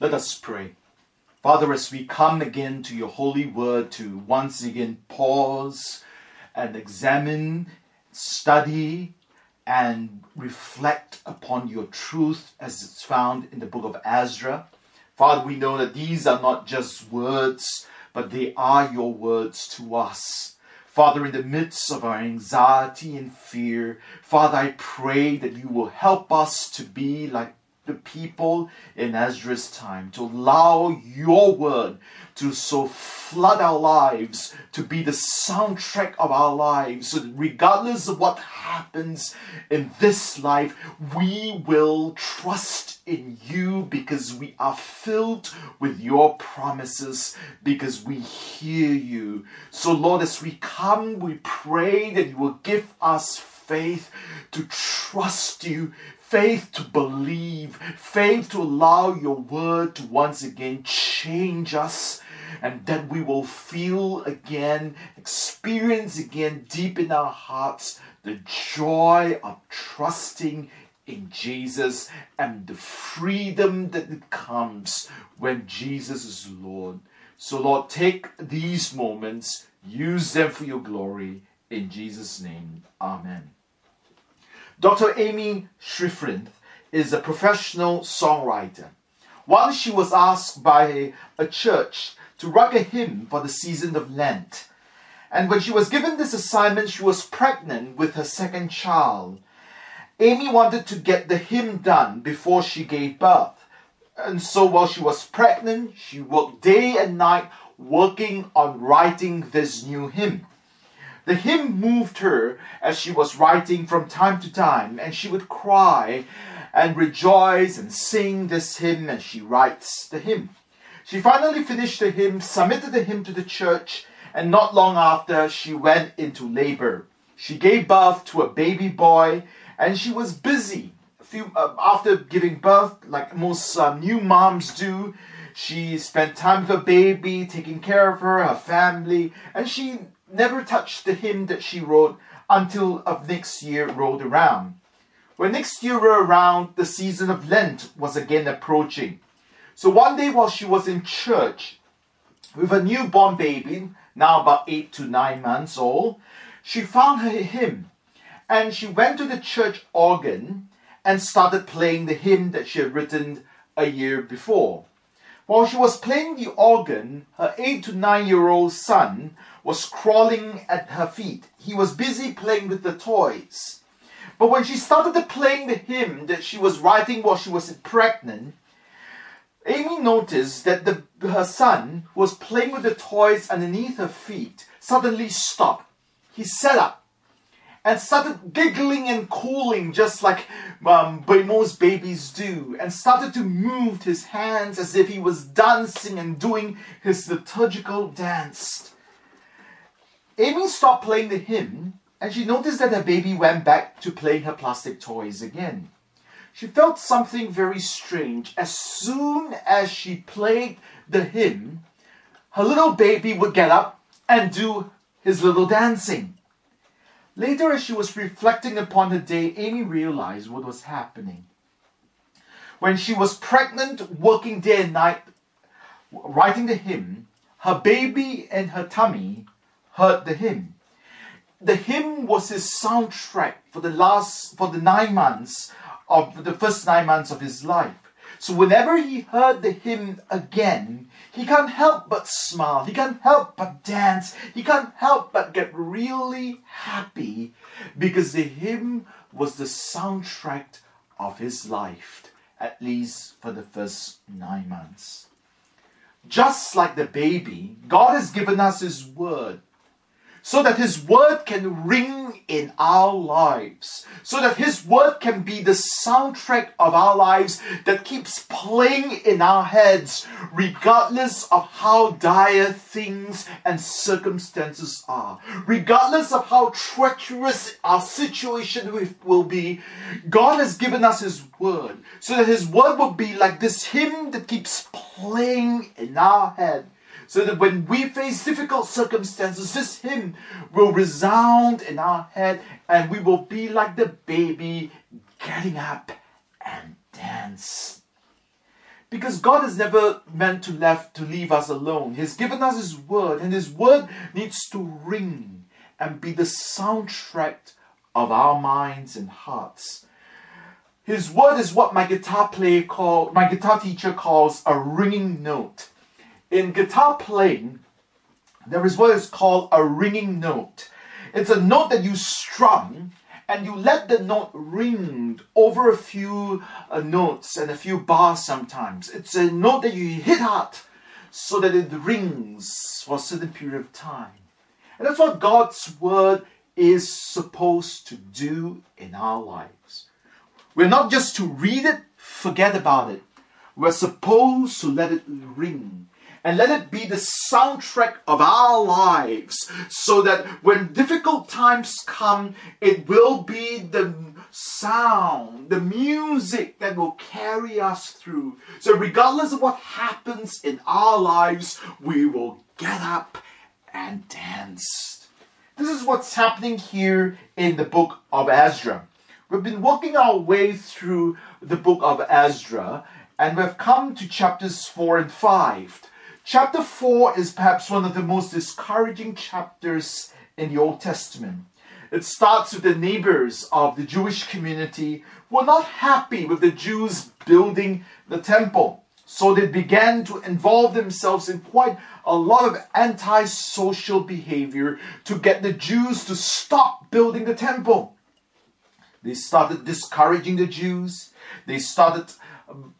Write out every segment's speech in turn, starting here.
Let us pray. Father, as we come again to your holy word to once again pause and examine, study, and reflect upon your truth as it's found in the book of Ezra. Father, we know that these are not just words, but they are your words to us. Father, in the midst of our anxiety and fear, Father, I pray that you will help us to be like the people in Ezra's time, to allow your word to so flood our lives, to be the soundtrack of our lives, so regardless of what happens in this life, we will trust in you because we are filled with your promises, because we hear you. So, Lord, as we come, we pray that you will give us faith to trust you, faith to believe, faith to allow your word to once again change us, and that we will feel again, experience again deep in our hearts the joy of trusting in Jesus and the freedom that comes when Jesus is Lord. So, Lord, take these moments, use them for your glory. In Jesus' name, Amen. Dr. Amy Schifrin is a professional songwriter. Once she was asked by a church to write a hymn for the season of Lent. And when she was given this assignment, she was pregnant with her second child. Amy wanted to get the hymn done before she gave birth. And so while she was pregnant, she worked day and night working on writing this new hymn. The hymn moved her as she was writing from time to time, and she would cry and rejoice and sing this hymn as she writes the hymn. She finally finished the hymn, submitted the hymn to the church, and not long after, she went into labor. She gave birth to a baby boy, and she was busy. A few uh, after giving birth, like most uh, new moms do, she spent time with her baby, taking care of her, her family, and she never touched the hymn that she wrote until of next year rolled around. When next year rolled around, the season of Lent was again approaching. So one day while she was in church with a newborn baby, now about eight to nine months old, she found her hymn and she went to the church organ and started playing the hymn that she had written a year before. While she was playing the organ, her eight to nine year old son was crawling at her feet. He was busy playing with the toys. But when she started playing the hymn that she was writing while she was pregnant, Amy noticed that the, her son, who was playing with the toys underneath her feet, suddenly stopped. He sat up and started giggling and cooling just like um, most babies do, and started to move his hands as if he was dancing and doing his liturgical dance. Amy stopped playing the hymn, and she noticed that her baby went back to playing her plastic toys again. She felt something very strange. As soon as she played the hymn, her little baby would get up and do his little dancing. Later, as she was reflecting upon the day, Amy realized what was happening. When she was pregnant, working day and night, writing the hymn, her baby in her tummy heard the hymn. The hymn was his soundtrack for the last, for the nine months of the first nine months of his life. So whenever he heard the hymn again, he can't help but smile. He can't help but dance. He can't help but get really happy because the hymn was the soundtrack of his life, at least for the first nine months. Just like the baby, God has given us His word so that His Word can ring in our lives, so that His Word can be the soundtrack of our lives that keeps playing in our heads, regardless of how dire things and circumstances are, regardless of how treacherous our situation will be. God has given us His Word, so that His Word will be like this hymn that keeps playing in our head so that when we face difficult circumstances, this hymn will resound in our head and we will be like the baby getting up and dance. Because God has never meant to left to leave us alone. He's given us His word, and His word needs to ring and be the soundtrack of our minds and hearts. His word is what my guitar player call my guitar teacher calls a ringing note. In guitar playing, there is what is called a ringing note. It's a note that you strum and you let the note ring over a few uh, notes and a few bars sometimes. It's a note that you hit hard so that it rings for a certain period of time. And that's what God's word is supposed to do in our lives. We're not just to read it, forget about it. We're supposed to let it ring and let it be the soundtrack of our lives so that when difficult times come, it will be the sound, the music that will carry us through. So, regardless of what happens in our lives, we will get up and dance. This is what's happening here in the book of Ezra. We've been working our way through the book of Ezra, and we've come to chapters 4 and 5. Chapter 4 is perhaps one of the most discouraging chapters in the Old Testament. It starts with the neighbors of the Jewish community who were not happy with the Jews building the temple. So they began to involve themselves in quite a lot of antisocial behavior to get the Jews to stop building the temple. They started discouraging the Jews, they started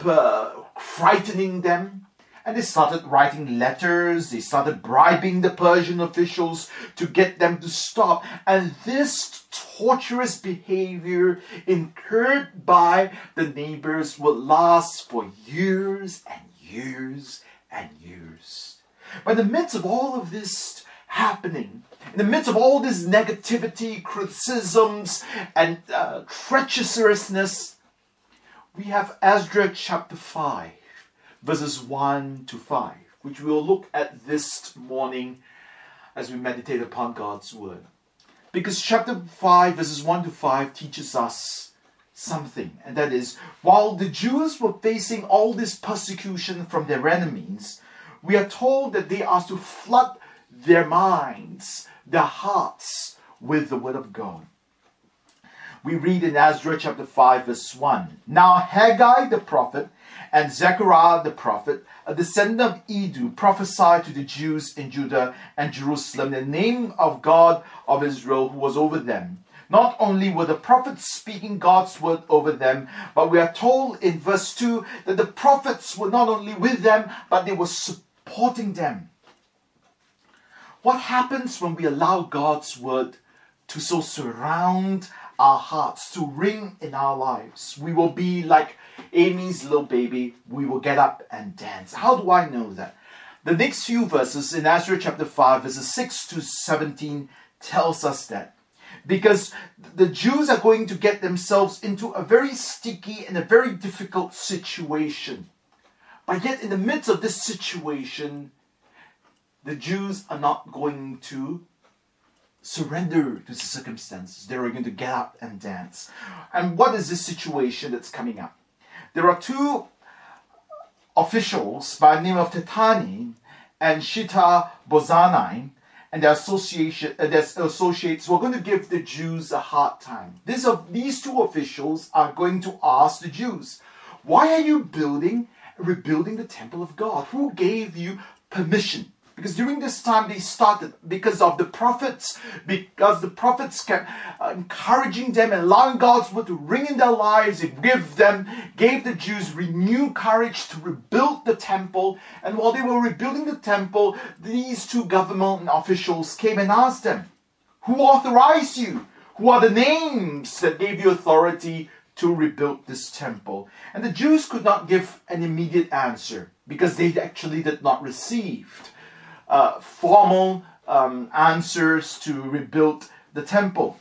uh, frightening them. And they started writing letters, they started bribing the Persian officials to get them to stop. And this torturous behavior incurred by the neighbors would last for years and years and years. By the midst of all of this happening, in the midst of all this negativity, criticisms, and uh, treacherousness, we have Ezra chapter 5 verses 1 to 5, which we'll look at this morning as we meditate upon God's word. Because chapter 5, verses 1 to 5 teaches us something, and that is while the Jews were facing all this persecution from their enemies, we are told that they are to flood their minds, their hearts with the word of God. We read in Ezra chapter 5, verse 1 Now Haggai the prophet and Zechariah the prophet, a descendant of Iddo, prophesied to the Jews in Judah and Jerusalem the name of God of Israel who was over them. Not only were the prophets speaking God's word over them, but we are told in verse 2 that the prophets were not only with them, but they were supporting them. What happens when we allow God's word to so surround our hearts, to ring in our lives? We will be like Amy's little baby, we will get up and dance. How do I know that? The next few verses in Ezra chapter 5, verses 6 to 17, tells us that. Because the Jews are going to get themselves into a very sticky and a very difficult situation. But yet, in the midst of this situation, the Jews are not going to surrender to the circumstances. They're going to get up and dance. And what is this situation that's coming up? There are two officials by the name of Tattenai and Shita Bozanai and their association, uh, their associates who are going to give the Jews a hard time. These, these two officials are going to ask the Jews, why are you building, rebuilding the temple of God? Who gave you permission? Because during this time they started because of the prophets, because the prophets kept uh, encouraging them and allowing God's word to ring in their lives. It gave them, gave the Jews renewed courage to rebuild the temple. And while they were rebuilding the temple, these two government officials came and asked them, Who authorized you? Who are the names that gave you authority to rebuild this temple? And the Jews could not give an immediate answer because they actually did not receive uh, formal um, answers to rebuild the temple.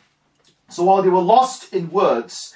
So while they were lost in words,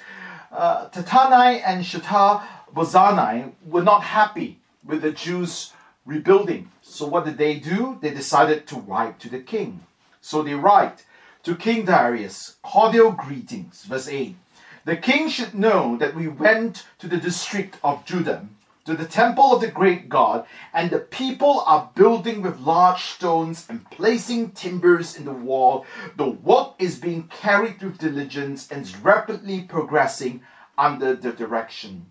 uh, Tattenai and Shata Bozanai were not happy with the Jews rebuilding. So what did they do? They decided to write to the king. So they write to King Darius, cordial greetings. Verse 8. The king should know that we went to the district of Judah to the temple of the great God, and the people are building with large stones and placing timbers in the wall. The work is being carried with diligence and is rapidly progressing under the direction.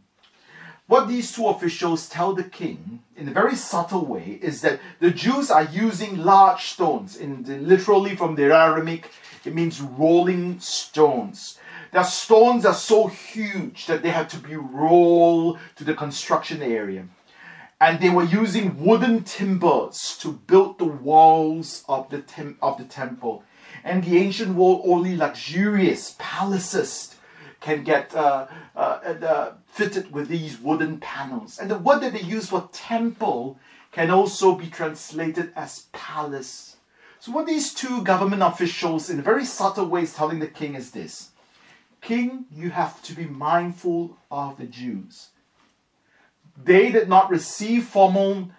What these two officials tell the king in a very subtle way is that the Jews are using large stones. In the, literally from the Aramaic, it means rolling stones. Their stones are so huge that they had to be rolled to the construction area. And they were using wooden timbers to build the walls of the, tem- of the temple. And the ancient world, only luxurious palaces can get uh, uh, uh, fitted with these wooden panels. And the word that they use for temple can also be translated as palace. So, what these two government officials, in very subtle way, is telling the king is this King, you have to be mindful of the Jews. They did not receive formal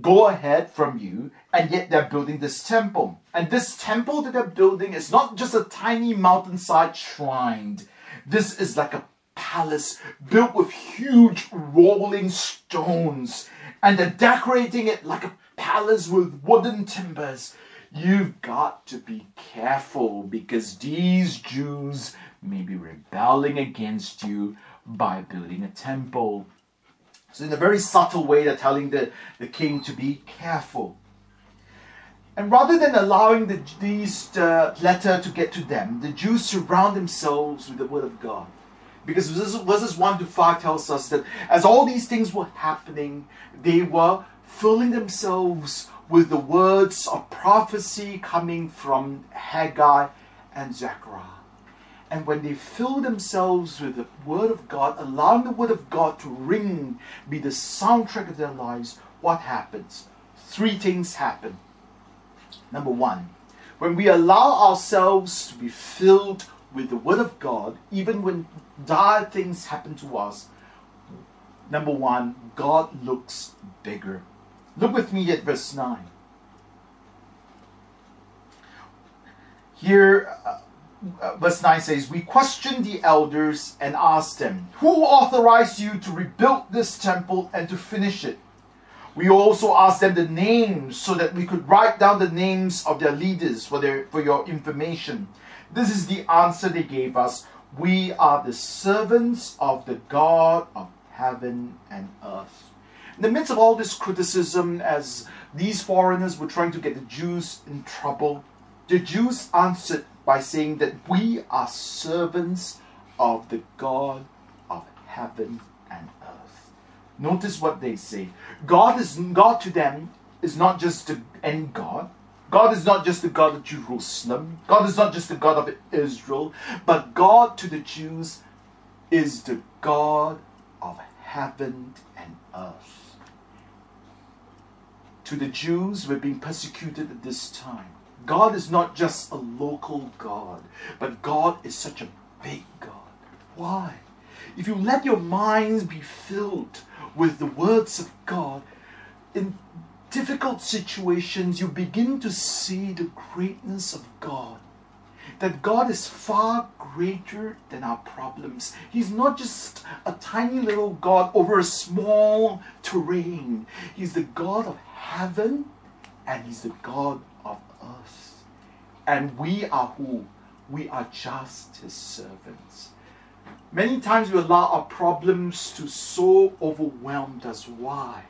go ahead from you, and yet they're building this temple. And this temple that they're building is not just a tiny mountainside shrine. This is like a palace built with huge rolling stones, and they're decorating it like a palace with wooden timbers. You've got to be careful because these Jews may be rebelling against you by building a temple. So, in a very subtle way, they're telling the, the king to be careful. And rather than allowing the, these uh, letter to get to them, the Jews surround themselves with the word of God. Because verses 1 to 5 tells us that as all these things were happening, they were filling themselves with the words of prophecy coming from Haggai and Zechariah. And when they fill themselves with the Word of God, allowing the Word of God to ring, be the soundtrack of their lives, what happens? Three things happen. Number one, when we allow ourselves to be filled with the Word of God, even when dire things happen to us, number one, God looks bigger. Look with me at verse 9. Here, uh, uh, verse 9 says, We questioned the elders and asked them, Who authorized you to rebuild this temple and to finish it? We also asked them the names so that we could write down the names of their leaders for, their, for your information. This is the answer they gave us. We are the servants of the God of heaven and earth. In the midst of all this criticism, as these foreigners were trying to get the Jews in trouble, the Jews answered by saying that we are servants of the God of heaven and earth. Notice what they say. God is God to them is not just the end God. God is not just the God of Jerusalem. God is not just the God of Israel, but God to the Jews is the God of heaven and earth. To the Jews who are being persecuted at this time, God is not just a local God, but God is such a big God. Why? If you let your minds be filled with the words of God, in difficult situations, you begin to see the greatness of God. That God is far greater than our problems. He's not just a tiny little God over a small terrain. He's the God of heaven and He's the God of us. And we are who? We are just his servants. Many times we allow our problems to so overwhelm us. Why?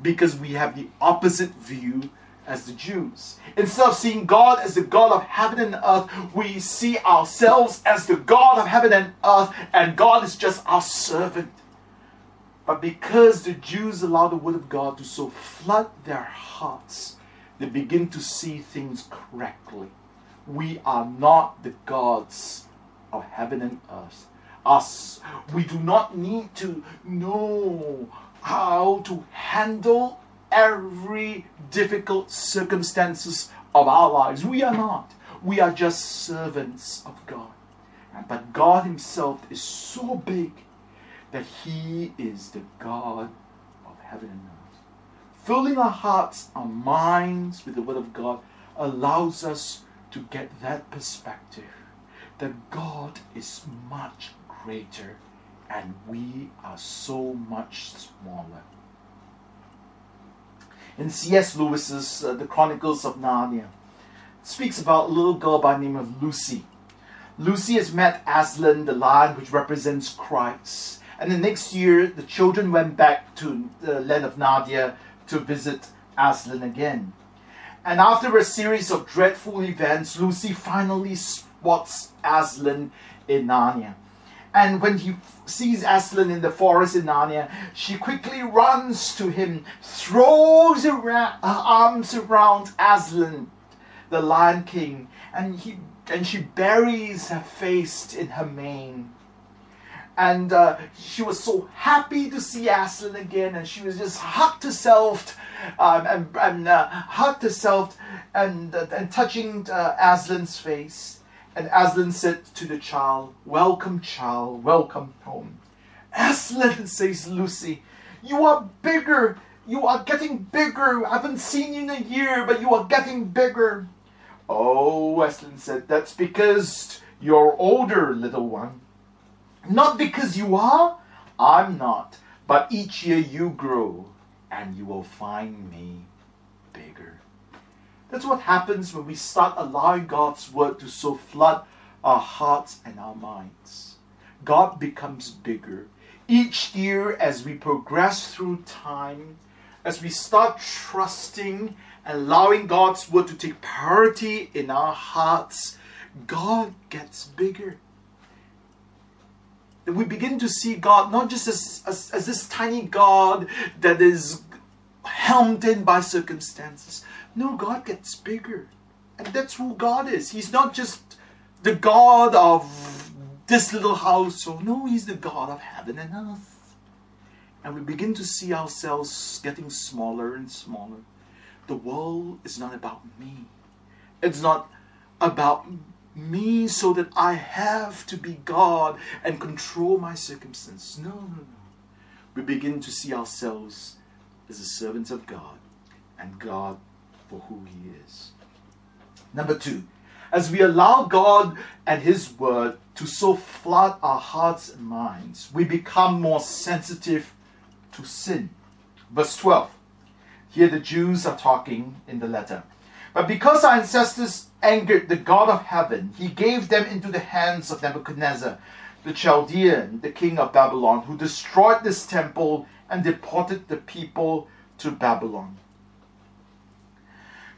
Because we have the opposite view as the Jews. Instead of seeing God as the God of heaven and earth, we see ourselves as the God of heaven and earth, and God is just our servant. But because the Jews allow the word of God to so flood their hearts, they begin to see things correctly. We are not the gods of heaven and earth. Us, we do not need to know how to handle every difficult circumstances of our lives. We are not. We are just servants of God. But God Himself is so big that He is the God of heaven and earth filling our hearts, our minds with the Word of God allows us to get that perspective that God is much greater and we are so much smaller. In C.S. Lewis's uh, The Chronicles of Narnia, speaks about a little girl by the name of Lucy. Lucy has met Aslan, the lion, which represents Christ. And the next year, the children went back to the land of Narnia to visit Aslan again. And after a series of dreadful events, Lucy finally spots Aslan in Narnia. And when he sees Aslan in the forest in Narnia, she quickly runs to him, throws her arms around Aslan, the Lion King, and he and she buries her face in her mane. And uh, she was so happy to see Aslan again, and she was just hugged herself um, and, and uh, hugged herself and, uh, and touching uh, Aslan's face. And Aslan said to the child, Welcome, child, welcome home. Aslan, says Lucy, you are bigger. You are getting bigger. I haven't seen you in a year, but you are getting bigger. Oh, Aslan said, that's because you're older, little one. Not because you are, I'm not. But each year you grow, and you will find me bigger. That's what happens when we start allowing God's word to so flood our hearts and our minds. God becomes bigger. Each year, as we progress through time, as we start trusting and allowing God's word to take priority in our hearts, God gets bigger. That we begin to see God not just as, as, as this tiny God that is helmed in by circumstances, no, God gets bigger. And that's who God is. He's not just the God of this little house. Or no, He's the God of heaven and earth. And we begin to see ourselves getting smaller and smaller. The world is not about me. It's not about me so that I have to be God and control my circumstances. No, no, no. We begin to see ourselves as the servants of God and God for who He is. Number two, as we allow God and His Word to so flood our hearts and minds, we become more sensitive to sin. Verse 12. Here the Jews are talking in the letter. But because our ancestors angered the God of heaven, he gave them into the hands of Nebuchadnezzar, the Chaldean, the king of Babylon, who destroyed this temple and deported the people to Babylon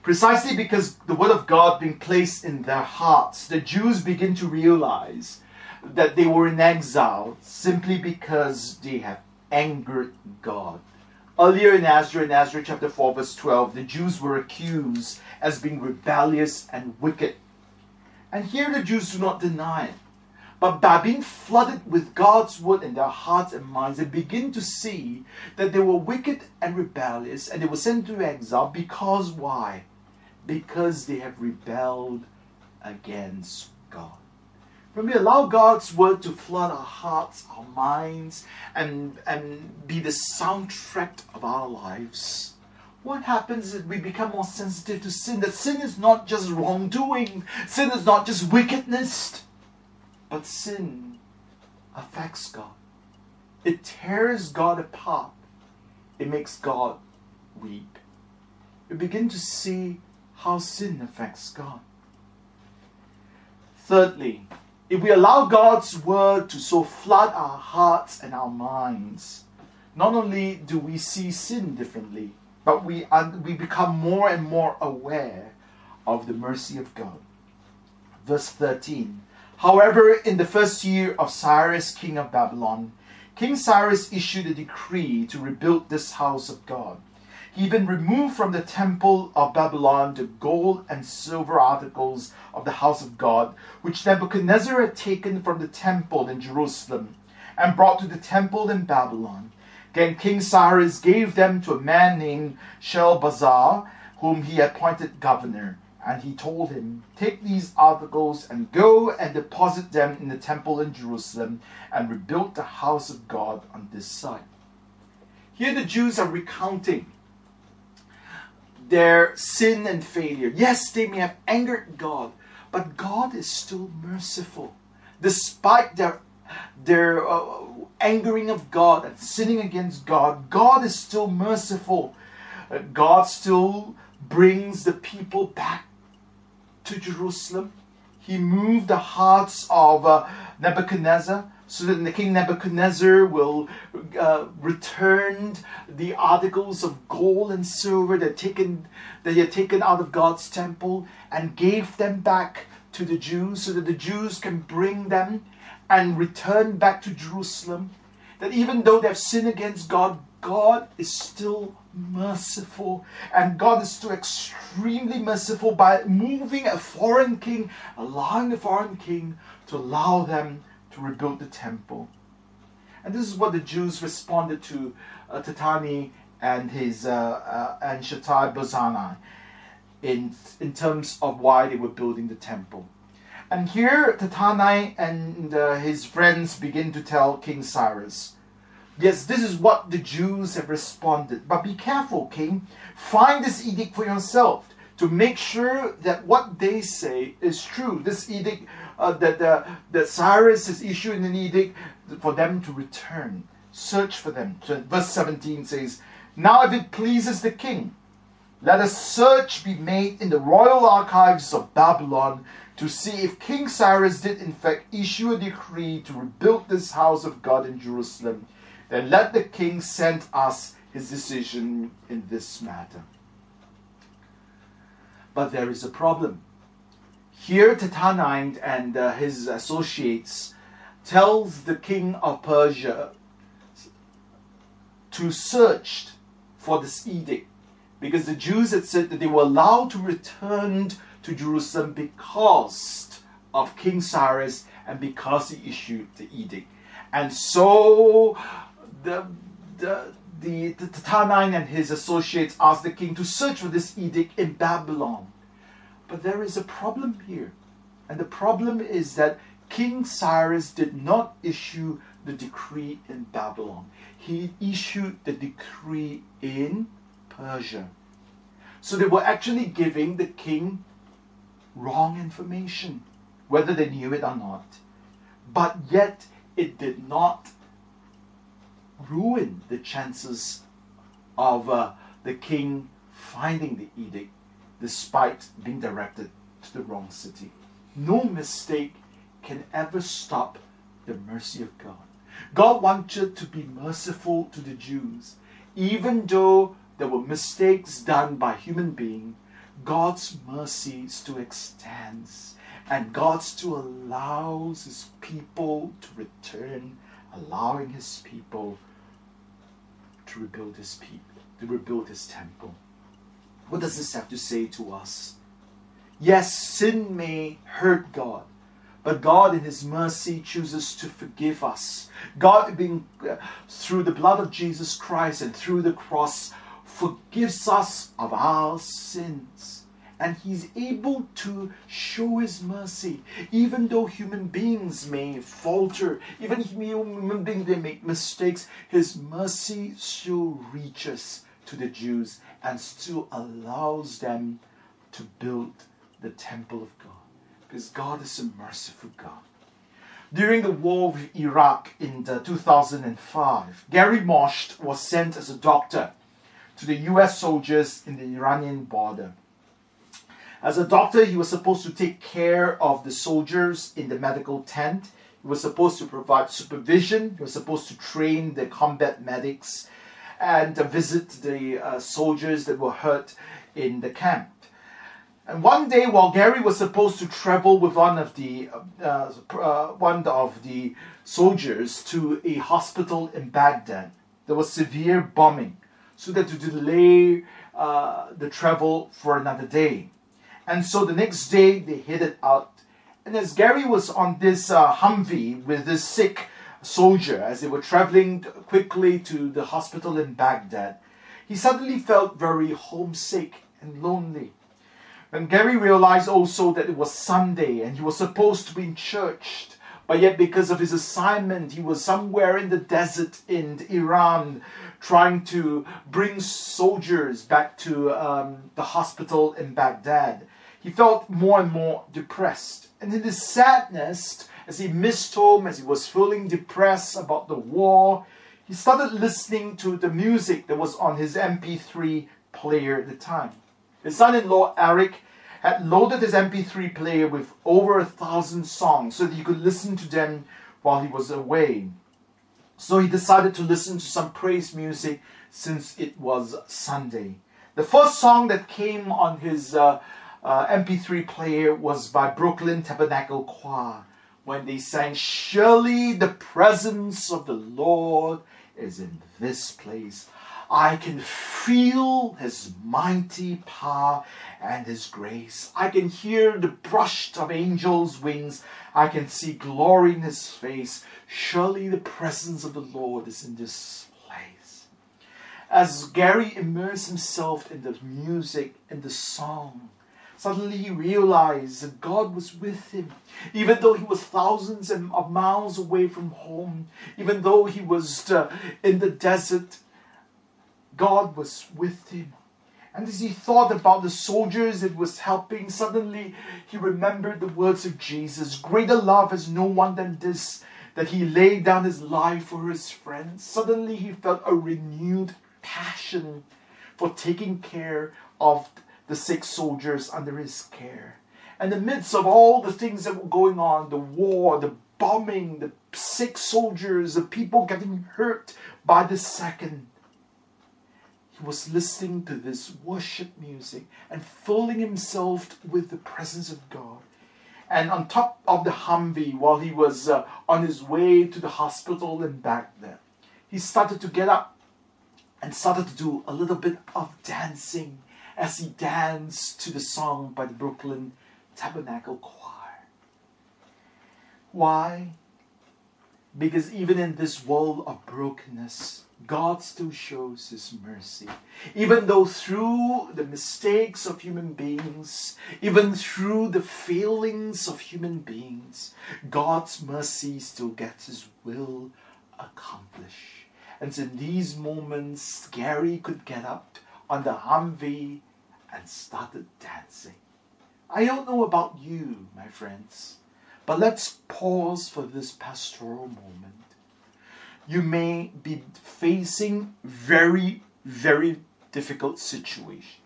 precisely because the word of God being placed in their hearts, the Jews begin to realize that they were in exile simply because they have angered God. Earlier in Ezra, in Ezra chapter 4, verse 12, the Jews were accused as being rebellious and wicked. And here the Jews do not deny it. But by being flooded with God's word in their hearts and minds, they begin to see that they were wicked and rebellious and they were sent to exile because why? Because they have rebelled against God. When we allow God's word to flood our hearts, our minds, and, and be the soundtrack of our lives, what happens is we become more sensitive to sin. That sin is not just wrongdoing, sin is not just wickedness, but sin affects God. It tears God apart, it makes God weep. We begin to see how sin affects God. Thirdly, if we allow God's word to so flood our hearts and our minds, not only do we see sin differently, but we, we become more and more aware of the mercy of God. Verse 13 However, in the first year of Cyrus, king of Babylon, King Cyrus issued a decree to rebuild this house of God he even removed from the temple of Babylon the gold and silver articles of the house of God, which Nebuchadnezzar had taken from the temple in Jerusalem and brought to the temple in Babylon. Then King Cyrus gave them to a man named Sheshbazzar, whom he appointed governor. And he told him, Take these articles and go and deposit them in the temple in Jerusalem and rebuild the house of God on this site. Here the Jews are recounting their sin and failure. Yes, they may have angered God, but God is still merciful. Despite their their uh, angering of God and sinning against God, God is still merciful. Uh, God still brings the people back to Jerusalem. He moved the hearts of uh, Nebuchadnezzar so that the king Nebuchadnezzar will uh, return the articles of gold and silver that taken that he had taken out of God's temple and gave them back to the Jews so that the Jews can bring them and return back to Jerusalem. That even though they've sinned against God, God is still merciful. And God is still extremely merciful by moving a foreign king, allowing the foreign king to allow them to rebuild the temple. And this is what the Jews responded to uh, Tattenai and his uh, uh, and Shethar-Bozenai in in terms of why they were building the temple. And here Tattenai and uh, his friends begin to tell King Cyrus, yes, this is what the Jews have responded. But be careful, king. Find this edict for yourself to make sure that what they say is true. This edict uh, that, uh, that Cyrus has issued an edict for them to return. Search for them. So verse 17 says, Now if it pleases the king, let a search be made in the royal archives of Babylon to see if King Cyrus did in fact issue a decree to rebuild this house of God in Jerusalem. Then let the king send us his decision in this matter. But there is a problem. Here, Tatanind and uh, his associates tells the king of Persia to search for this edict because the Jews had said that they were allowed to return to Jerusalem because of King Cyrus and because he issued the edict. And so the, the, the, the and his associates asked the king to search for this edict in Babylon. But there is a problem here. And the problem is that King Cyrus did not issue the decree in Babylon. He issued the decree in Persia. So they were actually giving the king wrong information, whether they knew it or not. But yet, it did not ruin the chances of uh, the king finding the edict despite being directed to the wrong city. No mistake can ever stop the mercy of God. God wanted to be merciful to the Jews. Even though there were mistakes done by human beings, God's mercy still extends. And God still allows his people to return, allowing his people to rebuild his people, to rebuild his temple. What does this have to say to us? Yes, sin may hurt God, but God, in His mercy, chooses to forgive us. God, being uh, through the blood of Jesus Christ and through the cross, forgives us of our sins. And He's able to show His mercy, even though human beings may falter, even human beings may make mistakes. His mercy still reaches to the Jews and still allows them to build the temple of God. Because God is a merciful God. During the war with Iraq in 2005, Gary Mosht was sent as a doctor to the US soldiers in the Iranian border. As a doctor, he was supposed to take care of the soldiers in the medical tent. He was supposed to provide supervision. He was supposed to train the combat medics and visit the uh, soldiers that were hurt in the camp. And one day, while Gary was supposed to travel with one of the uh, uh, one of the soldiers to a hospital in Baghdad, there was severe bombing, so that to delay uh, the travel for another day. And so the next day, they headed out. And as Gary was on this uh, Humvee with this sick soldier as they were traveling quickly to the hospital in Baghdad, he suddenly felt very homesick and lonely. When Gary realized also that it was Sunday and he was supposed to be in church, but yet because of his assignment, he was somewhere in the desert in Iran trying to bring soldiers back to um, the hospital in Baghdad. He felt more and more depressed. And in his sadness, as he missed home, as he was feeling depressed about the war, he started listening to the music that was on his MP3 player at the time. His son in law, Eric, had loaded his MP3 player with over a thousand songs so that he could listen to them while he was away. So he decided to listen to some praise music since it was Sunday. The first song that came on his uh, uh, MP3 player was by Brooklyn Tabernacle Choir when they sang, Surely the presence of the Lord is in this place. I can feel his mighty power and his grace. I can hear the brush of angels' wings. I can see glory in his face. Surely the presence of the Lord is in this place. As Gary immersed himself in the music and the song, suddenly he realized that God was with him. Even though he was thousands of miles away from home, even though he was uh, in the desert, God was with him. And as he thought about the soldiers that was helping, suddenly he remembered the words of Jesus Greater love has no one than this, that he laid down his life for his friends. Suddenly he felt a renewed passion for taking care of the sick soldiers under his care. And in the midst of all the things that were going on the war, the bombing, the sick soldiers, the people getting hurt by the second he was listening to this worship music and filling himself with the presence of God. And on top of the Humvee, while he was uh, on his way to the hospital and back there, he started to get up and started to do a little bit of dancing as he danced to the song by the Brooklyn Tabernacle Choir. Why? Because even in this world of brokenness, God still shows His mercy. Even though through the mistakes of human beings, even through the failings of human beings, God's mercy still gets His will accomplished. And in these moments, Gary could get up on the Humvee and started dancing. I don't know about you, my friends, but let's pause for this pastoral moment you may be facing very, very difficult situation.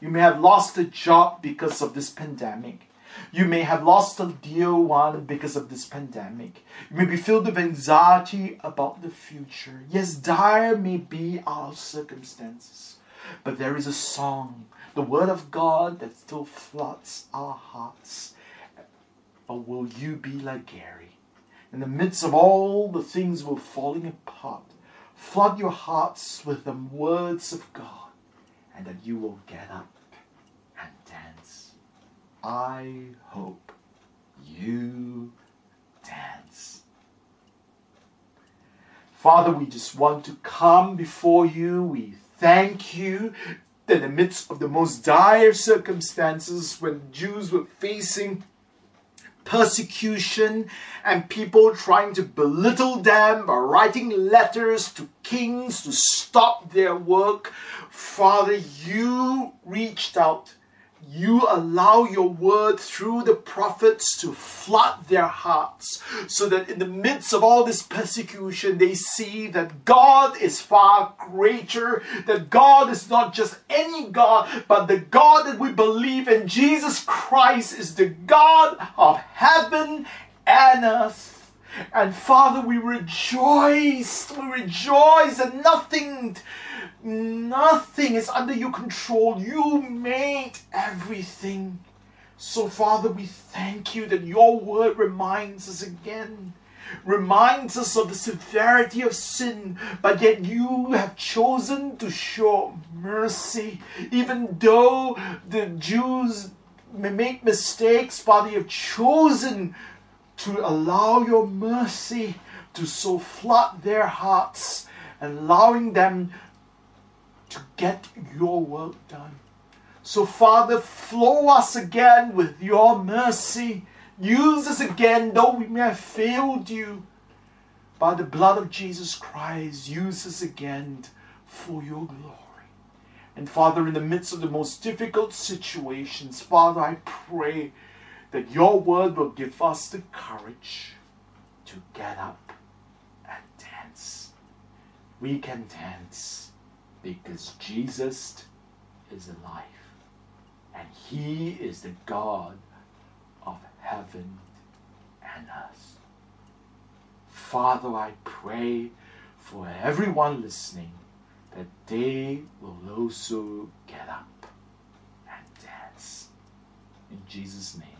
You may have lost a job because of this pandemic. You may have lost a dear one because of this pandemic. You may be filled with anxiety about the future. Yes, dire may be our circumstances, but there is a song, the Word of God, that still floods our hearts. Or will you be like Gary? in the midst of all the things were falling apart, flood your hearts with the words of God, and that you will get up and dance. I hope you dance. Father, we just want to come before you. We thank you in the midst of the most dire circumstances when Jews were facing persecution and people trying to belittle them by writing letters to kings to stop their work. Father, you reached out you allow your word through the prophets to flood their hearts so that in the midst of all this persecution, they see that God is far greater, that God is not just any God, but the God that we believe in. Jesus Christ is the God of heaven and earth. And Father, we rejoice, we rejoice that nothing Nothing is under your control. You made everything. So, Father, we thank you that your word reminds us again, reminds us of the severity of sin, but yet you have chosen to show mercy. Even though the Jews may make mistakes, Father, you have chosen to allow your mercy to so flood their hearts, allowing them to get your work done. So, Father, flow us again with your mercy. Use us again, though we may have failed you. By the blood of Jesus Christ, use us again for your glory. And Father, in the midst of the most difficult situations, Father, I pray that your word will give us the courage to get up and dance. We can dance because Jesus is alive and he is the God of heaven and earth. Father, I pray for everyone listening that they will also get up and dance. In Jesus' name.